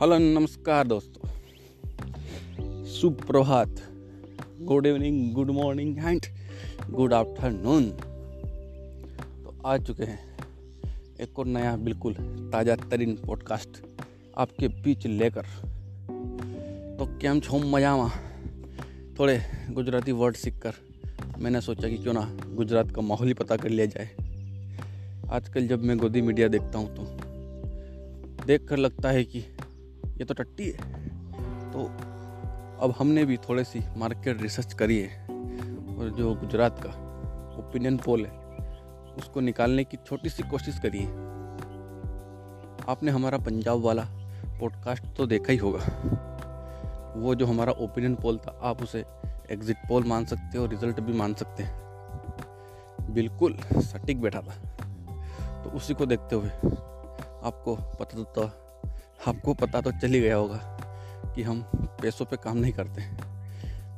Hello नमस्कार दोस्तों सुप्रभात good evening good morning and good afternoon तो आ चुके हैं एक और नया बिल्कुल ताज़ा तरीन पॉडकास्ट आपके बीच लेकर तो કેમ છો મજામાં थोड़े गुजराती वर्ड सीख कर मैंने सोचा कि क्यों ना गुजरात का माहौल ही पता कर लिया जाए आजकल जब मैं गोदी मीडिया देखता हूँ तो देख कर लगता है कि ये तो टट्टी है। तो अब हमने भी थोड़ी सी मार्केट रिसर्च करी है और जो गुजरात का ओपिनियन पोल है, उसको निकालने की छोटी सी कोशिश करी है। आपने हमारा पंजाब वाला पॉडकास्ट तो देखा ही होगा। वो जो हमारा ओपिनियन पोल था, आप उसे एग्जिट पोल मान सकते हो रिज़ल्ट भी मान सकते हैं। बिल्कुल सटीक बैठा था। तो उसी को देखते हुए आपको पता तो आपको पता तो चल ही गया होगा कि हम पैसों पे काम नहीं करते।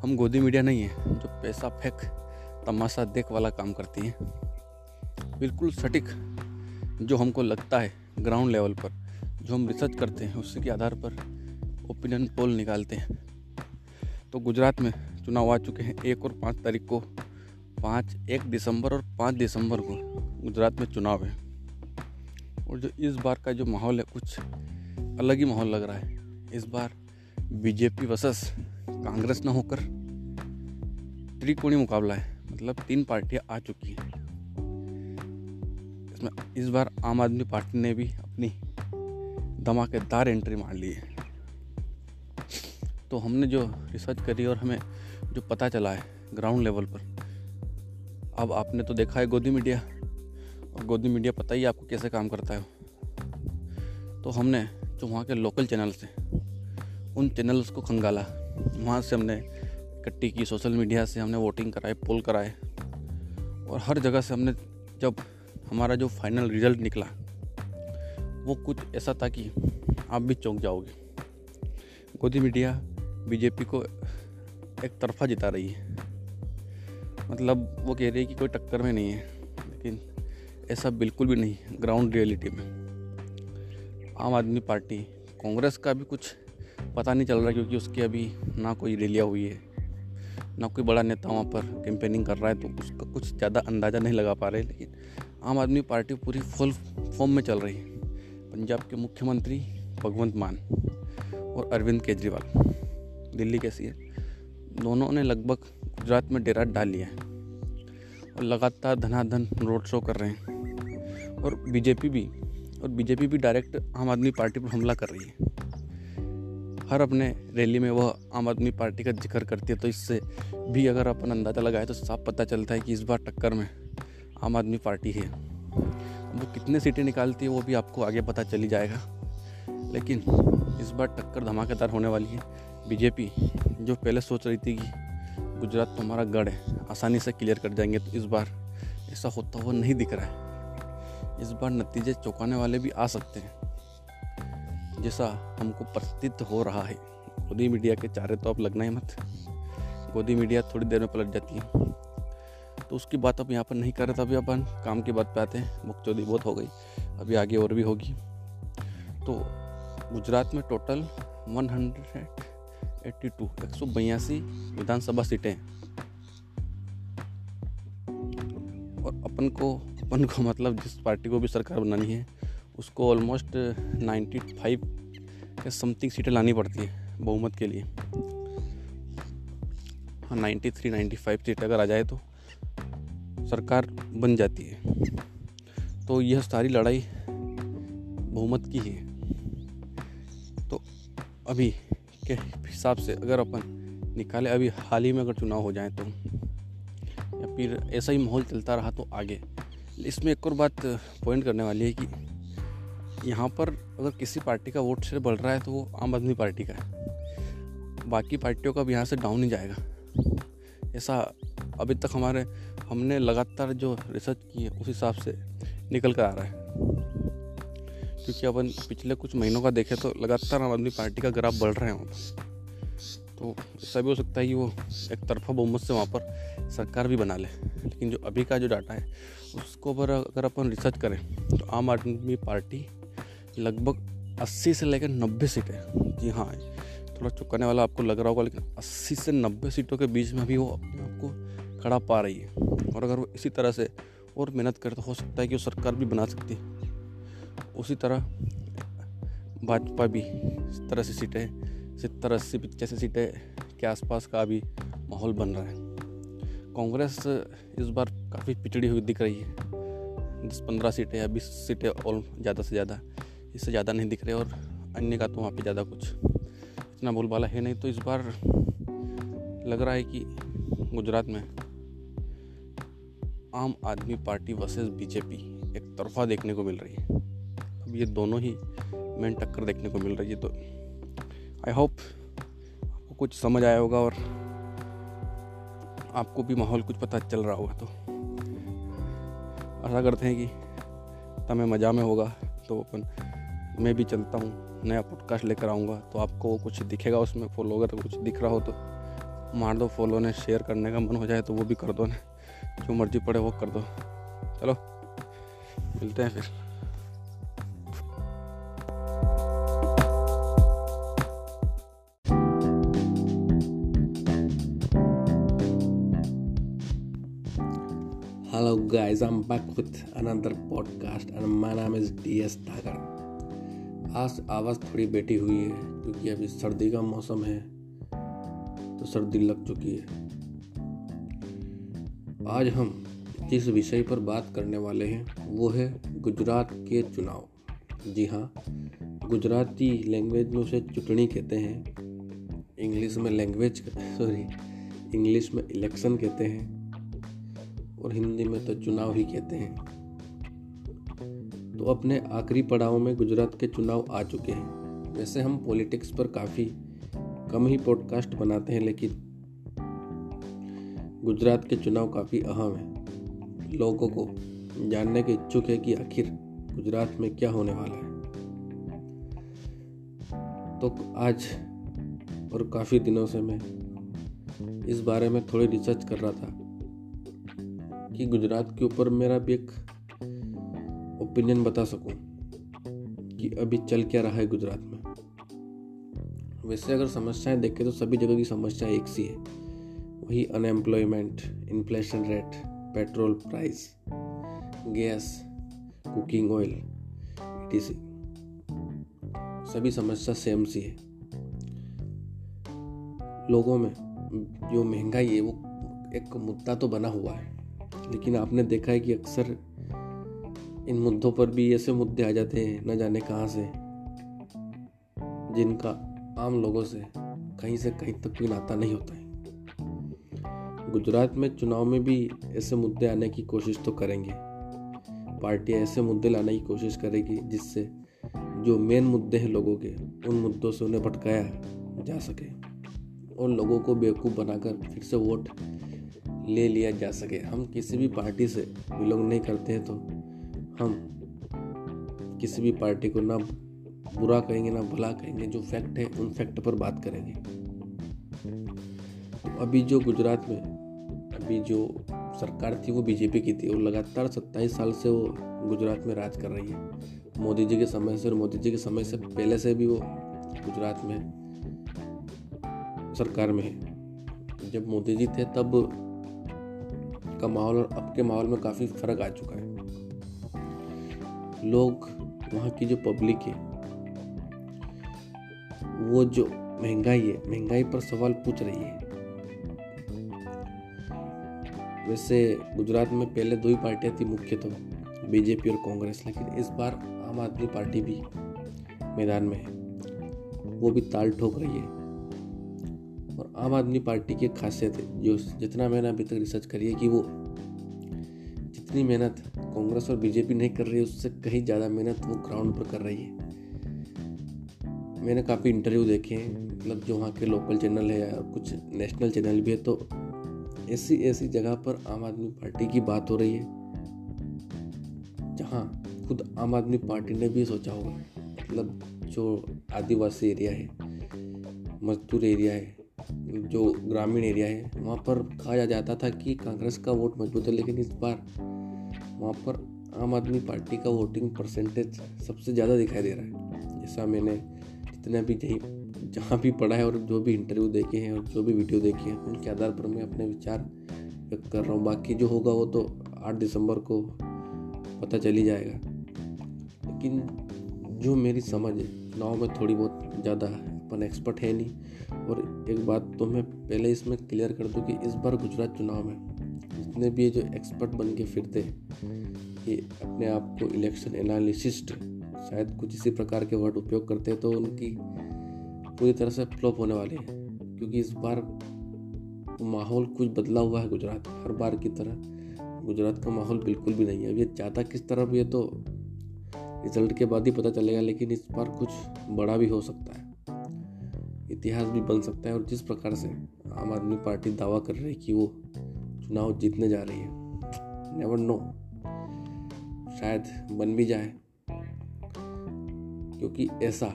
हम गोदी मीडिया नहीं है, जो पैसा फेंक, तमाशा देख वाला काम करती है। बिल्कुल सटीक जो हमको लगता है ग्राउंड लेवल पर, जो हम रिसर्च करते हैं, उसी के आधार पर ओपिनियन पोल निकालते हैं। तो गुजरात में चुनाव आ चुके हैं, एक और पाँच तारीख को, पाँच, एक दिसंबर और पाँच दिसंबर को गुजरात में चुनाव है। और जो इस बार का जो माहौल है, कुछ अलग ही माहौल लग रहा है। इस बार बीजेपी वर्सेस कांग्रेस ना होकर त्रिकोणीय मुकाबला है। मतलब तीन पार्टियाँ आ चुकी हैं। इसमें इस बार आम आदमी पार्टी ने भी अपनी धमाकेदार एंट्री मार ली है। तो हमने जो रिसर्च करी और हमें जो पता चला है ग्राउंड लेवल पर, अब आपने तो देखा है गोदी मीडिया और गोदी मीडिया पता ही आपको कैसे काम करता है। तो हमने जो वहाँ के लोकल चैनल्स हैं उन चैनल्स को खंगाला। वहाँ से हमने इकट्ठी की सोशल मीडिया से हमने वोटिंग कराए पोल कराए। और हर जगह से हमने जब हमारा जो फाइनल रिज़ल्ट निकला, वो कुछ ऐसा था कि आप भी चौंक जाओगे। गोदी मीडिया बीजेपी को एक तरफा जिता रही है। मतलब वो कह रही है कि कोई टक्कर में नहीं है, लेकिन ऐसा बिल्कुल भी नहीं ग्राउंड रियलिटी में। आम आदमी पार्टी। कांग्रेस का भी कुछ पता नहीं चल रहा क्योंकि उसकी अभी ना कोई रैलियाँ हुई है, ना कोई बड़ा नेता वहाँ पर कैंपेनिंग कर रहा है तो उसका कुछ ज़्यादा अंदाज़ा नहीं लगा पा रहे लेकिन आम आदमी पार्टी पूरी फुल फॉर्म में चल रही है। पंजाब के मुख्यमंत्री भगवंत मान और अरविंद केजरीवाल, दिल्ली कैसी है दोनों ने लगभग गुजरात में डेरा डाल लिया है और लगातार धनाधन रोड शो कर रहे हैं। और बीजेपी भी और बीजेपी भी डायरेक्ट आम आदमी पार्टी पर हमला कर रही है। हर अपने रैली में वह आम आदमी पार्टी का ज़िक्र करती है तो इससे भी अगर अपन अंदाज़ा लगाए तो साफ़ पता चलता है कि इस बार टक्कर में आम आदमी पार्टी है। वो कितने सीटें निकालती है, वो भी आपको आगे पता चली जाएगा। लेकिन इस बार टक्कर धमाकेदार होने वाली है। बीजेपी जो पहले सोच रही थी कि गुजरात तो हमारा गढ़ है, आसानी से क्लियर कर जाएँगे तो इस बार ऐसा होता हुआ नहीं दिख रहा है। इस बार नतीजे चौंकाने वाले भी आ सकते हैं, जैसा हमको प्रतीत हो रहा है। गोदी मीडिया के चारे तो अब लगना ही मत। गोदी मीडिया थोड़ी देर में पलट जाती है। तो उसकी बात अब यहाँ पर नहीं कर रहे थे अभी अपन, काम की बात पे आते हैं। मुख्चौदी बहुत हो गई, अभी आगे और भी होगी। तो गुजरात में टोटल 182 एक सौ बयासी विधानसभा सीटें और अपन को अपन को मतलब जिस पार्टी को भी सरकार बनानी है, उसको ऑलमोस्ट नाइन्टी फाइव या समथिंग सीटें लानी पड़ती है बहुमत के लिए। हाँ ninety three ninety five seat अगर आ जाए तो सरकार बन जाती है। तो यह सारी लड़ाई बहुमत की है। तो अभी के हिसाब से अगर अपन निकाले, अभी हाल ही में अगर चुनाव हो जाए तो या फिर ऐसा ही माहौल चलता रहा तो आगे। इसमें एक और बात पॉइंट करने वाली है कि यहाँ पर अगर किसी पार्टी का वोट शेयर बढ़ रहा है तो वो आम आदमी पार्टी का है। बाकी पार्टियों का भी यहाँ से डाउन ही जाएगा। ऐसा अभी तक हमारे, हमने लगातार जो रिसर्च की है, उस हिसाब से निकल कर आ रहा है। क्योंकि अपन पिछले कुछ महीनों का देखें तो लगातार आम आदमी पार्टी का ग्राफ बढ़ रहा है। तो ऐसा भी हो सकता है कि वो एक तरफा बहुमत से वहाँ पर सरकार भी बना ले। लेकिन जो अभी का जो डाटा है, उसको पर अगर अपन रिसर्च करें तो आम आदमी पार्टी लगभग अस्सी से लेकर नब्बे सीटें जी हाँ थोड़ा चुकाने वाला आपको लग रहा होगा, लेकिन अस्सी से नब्बे सीटों के बीच में अभी वो अपने आप को खड़ा पा रही है। और अगर वो इसी तरह से और मेहनत करे तो हो सकता है कि वो सरकार भी बना सकती उसी तरह भाजपा भी इस तरह से सीटें सत्तर अस्सी पचासी सीटें के आसपास का अभी माहौल बन रहा है। कांग्रेस इस बार काफ़ी पिछड़ी हुई दिख रही है। दस पंद्रह सीटें या बीस सीटें और ज़्यादा से ज़्यादा, इससे ज़्यादा नहीं दिख रहे और अन्य का तो वहाँ पे ज़्यादा कुछ इतना बोलबाला है नहीं। तो इस बार लग रहा है कि गुजरात में आम आदमी पार्टी वर्सेस बीजेपी एक तरफा देखने को मिल रही है। अब ये दोनों ही मेन टक्कर देखने को मिल रही है तो आई होप आपको कुछ समझ आया होगा और आपको भी माहौल कुछ पता चल रहा होगा तो। आशा करते हैं कि तमें मज़ा में होगा तो अपन मैं भी चलता हूँ, नया पॉडकास्ट लेकर आऊँगा तो आपको कुछ दिखेगा उसमें फॉलो अगर कुछ दिख रहा हो तो। मार दो फॉलो ने शेयर करने का मन हो जाए तो वो भी कर दो ना, जो मर्ज़ी पड़े वो कर दो। चलो, मिलते हैं फिर। Guys, I'm back with another podcast and my name is DS Thagar. आज आवाज़ थोड़ी बैठी हुई है क्योंकि अभी सर्दी का मौसम है तो सर्दी लग चुकी है। आज हम जिस विषय पर बात करने वाले हैं वो है गुजरात के चुनाव। जी हाँ गुजराती लैंग्वेज में उसे चुटनी कहते हैं इंग्लिश में लैंग्वेज सॉरी इंग्लिश में इलेक्शन कहते हैं। और हिंदी में तो चुनाव ही कहते हैं। तो अपने आखिरी पड़ाव में गुजरात के चुनाव आ चुके हैं। वैसे हम पॉलिटिक्स पर काफ़ी कम ही पॉडकास्ट बनाते हैं, लेकिन गुजरात के चुनाव काफ़ी अहम है। लोगों को जानने के इच्छुक है कि आखिर गुजरात में क्या होने वाला है। तो आज और काफ़ी दिनों से मैं इस बारे में थोड़ी रिसर्च कर रहा था। कि गुजरात के ऊपर मेरा भी एक ओपिनियन बता सकूँ कि अभी चल क्या रहा है गुजरात में। वैसे अगर समस्याएँ देखें तो सभी जगह की समस्या एक सी है। वही unemployment inflation rate petrol price gas cooking oil ETC सभी समस्या सेम सी है। लोगों में जो महँगाई है वो एक मुद्दा तो बना हुआ है। लेकिन आपने देखा है कि अक्सर इन मुद्दों पर भी ऐसे मुद्दे आ जाते हैं, न जाने कहाँ से, जिनका आम लोगों से कहीं से कहीं तक कोई नाता नहीं होता है। गुजरात में चुनाव में भी ऐसे मुद्दे आने की कोशिश तो करेंगे। पार्टियाँ ऐसे मुद्दे लाने की कोशिश करेगी जिससे जो मेन मुद्दे हैं लोगों के, उन मुद्दों से उन्हें भटकाया जा सके। और लोगों को बेवकूफ़ बनाकर फिर से वोट ले लिया जा सके। हम किसी भी पार्टी से बिलोंग नहीं करते हैं तो हम किसी भी पार्टी को ना बुरा कहेंगे, ना भला कहेंगे, जो फैक्ट है, उन फैक्ट पर बात करेंगे। तो अभी जो गुजरात में, अभी जो सरकार थी, वो बीजेपी की थी, और लगातार सत्ताईस साल से वो गुजरात में राज कर रही है। मोदी जी के समय से, और मोदी जी के समय से पहले से भी वो गुजरात में सरकार में है। जब मोदी जी थे, तब का माहौल और अब के माहौल में काफ़ी फ़र्क आ चुका है। लोग, वहाँ की जो पब्लिक है, वो जो महँगाई है, महँगाई पर सवाल पूछ रही है। वैसे गुजरात में पहले दो ही पार्टियाँ थी मुख्य तो बीजेपी और कांग्रेस, लेकिन इस बार आम आदमी पार्टी भी मैदान में है। वो भी ताल ठोक रही है। आम आदमी पार्टी की खासियत है, जो जितना मैंने अभी तक रिसर्च करी है कि वो जितनी मेहनत कांग्रेस और बीजेपी नहीं कर रही है, उससे कहीं ज़्यादा मेहनत वो ग्राउंड पर कर रही है। मैंने काफ़ी इंटरव्यू देखे हैं मतलब जो वहाँ के लोकल चैनल है और कुछ नेशनल चैनल भी है तो ऐसी ऐसी जगह पर आम आदमी पार्टी की बात हो रही है, जहाँ खुद आम आदमी पार्टी ने भी सोचा होगा। मतलब जो आदिवासी एरिया है, मजदूर एरिया है जो ग्रामीण एरिया है, वहाँ पर कहा जाता था कि कांग्रेस का वोट मज़बूत है, लेकिन इस बार वहाँ पर आम आदमी पार्टी का वोटिंग परसेंटेज सबसे ज़्यादा दिखाई दे रहा है। जैसा मैंने जितना भी कहीं जहाँ भी पढ़ा है और जो भी इंटरव्यू देखे हैं और जो भी वीडियो देखे हैं, उनके आधार पर मैं अपने विचार व्यक्त कर रहा हूँ। बाकी जो होगा वो तो आठ दिसंबर को पता चल ही जाएगा। लेकिन जो मेरी समझ है, चुनाव में थोड़ी बहुत ज़्यादा अपन एक्सपर्ट है नहीं। और एक बात तो मैं पहले इसमें क्लियर कर दूँ कि इस बार गुजरात चुनाव में जितने भी जो एक्सपर्ट बन के फिरते ये अपने आप को इलेक्शन एनालिसिस्ट शायद कुछ इसी प्रकार के वर्ड उपयोग करते हैं तो उनकी पूरी तरह से फ्लॉप होने वाली है। क्योंकि इस बार माहौल कुछ बदला हुआ है गुजरात हर बार की तरह। गुजरात का माहौल बिल्कुल भी नहीं है। अब ये चाहता किस तरफ़ ये तो रिज़ल्ट के बाद ही पता चलेगा, लेकिन इस बार कुछ बड़ा भी हो सकता है। इतिहास भी बन सकता है और जिस प्रकार से आम आदमी पार्टी दावा कर रही है कि वो चुनाव जीतने जा रही है नेवर नो शायद बन भी जाए, क्योंकि ऐसा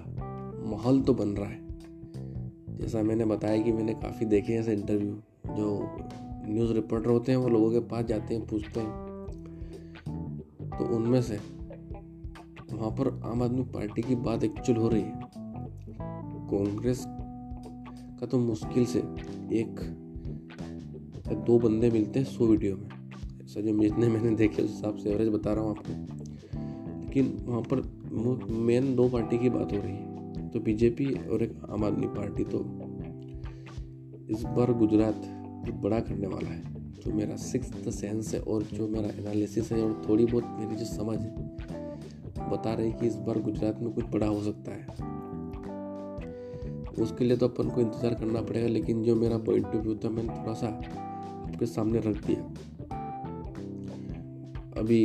माहौल तो बन रहा है। जैसा मैंने बताया कि मैंने काफ़ी देखे हैं ऐसे इंटरव्यू जो न्यूज़ रिपोर्टर होते हैं, वो लोगों के पास जाते हैं, पूछते हैं। तो उनमें से वहाँ पर आम आदमी पार्टी की बात एक्चुअल हो रही है। कांग्रेस का तो मुश्किल से एक दो बंदे मिलते हैं सौ वीडियो में। ऐसा जो जितने मैंने देखे, उस हिसाब से एवरेज बता रहा हूँ आपको। लेकिन वहाँ पर मेन दो पार्टी की बात हो रही है। तो बीजेपी और एक आम आदमी पार्टी तो इस बार गुजरात बड़ा करने वाला है। जो मेरा सिक्स सेंस है और जो मेरा एनालिसिस है और थोड़ी बहुत मेरी जो समझ है, बता रही कि इस बार गुजरात में कुछ बड़ा हो सकता है। उसके लिए तो अपन को इंतज़ार करना पड़ेगा, लेकिन जो मेरा पॉइंट ऑफ़ व्यू था, मैंने थोड़ा सा आपके सामने रख दिया। अभी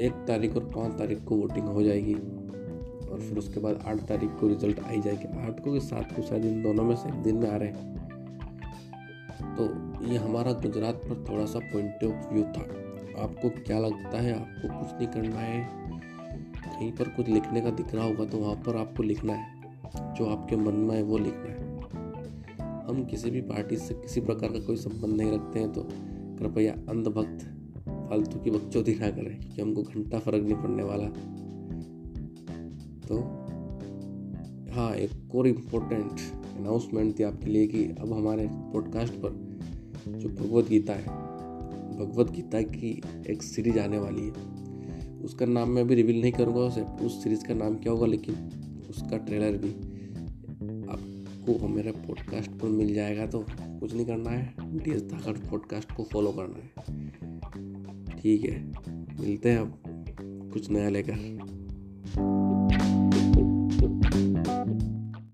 एक तारीख और पाँच तारीख को वोटिंग हो जाएगी, और फिर उसके बाद आठ तारीख को रिज़ल्ट आई जाएगी। आठ को कि सात को, शायद इन दोनों में से एक दिन में आ रहे हैं। तो ये हमारा गुजरात पर थोड़ा सा पॉइंट ऑफ़ व्यू था। आपको क्या लगता है? आपको कुछ नहीं करना है। कहीं पर कुछ लिखने का दिख रहा होगा तो वहाँ पर आपको लिखना है। जो आपके मन में है, वो लिखना है। हम किसी भी पार्टी से किसी प्रकार का कोई संबंध नहीं रखते हैं तो कृपया अंधभक्त, फालतू की बकचोदी ना करें क्योंकि हमको घंटा फ़र्क नहीं पड़ने वाला। तो हाँ एक और इम्पोर्टेंट अनाउंसमेंट थी आपके लिए कि अब हमारे पॉडकास्ट पर जो भगवत गीता है, भगवत गीता की एक सीरीज़ आने वाली है। उसका नाम मैं अभी रिवील नहीं करूँगा, उसे सीरीज़ का नाम क्या होगा, लेकिन उसका ट्रेलर भी आपको मेरे पॉडकास्ट पर मिल जाएगा तो कुछ नहीं करना है। डी एस धाकड़ पॉडकास्ट को फॉलो करना है। ठीक है, मिलते हैं अब कुछ नया लेकर।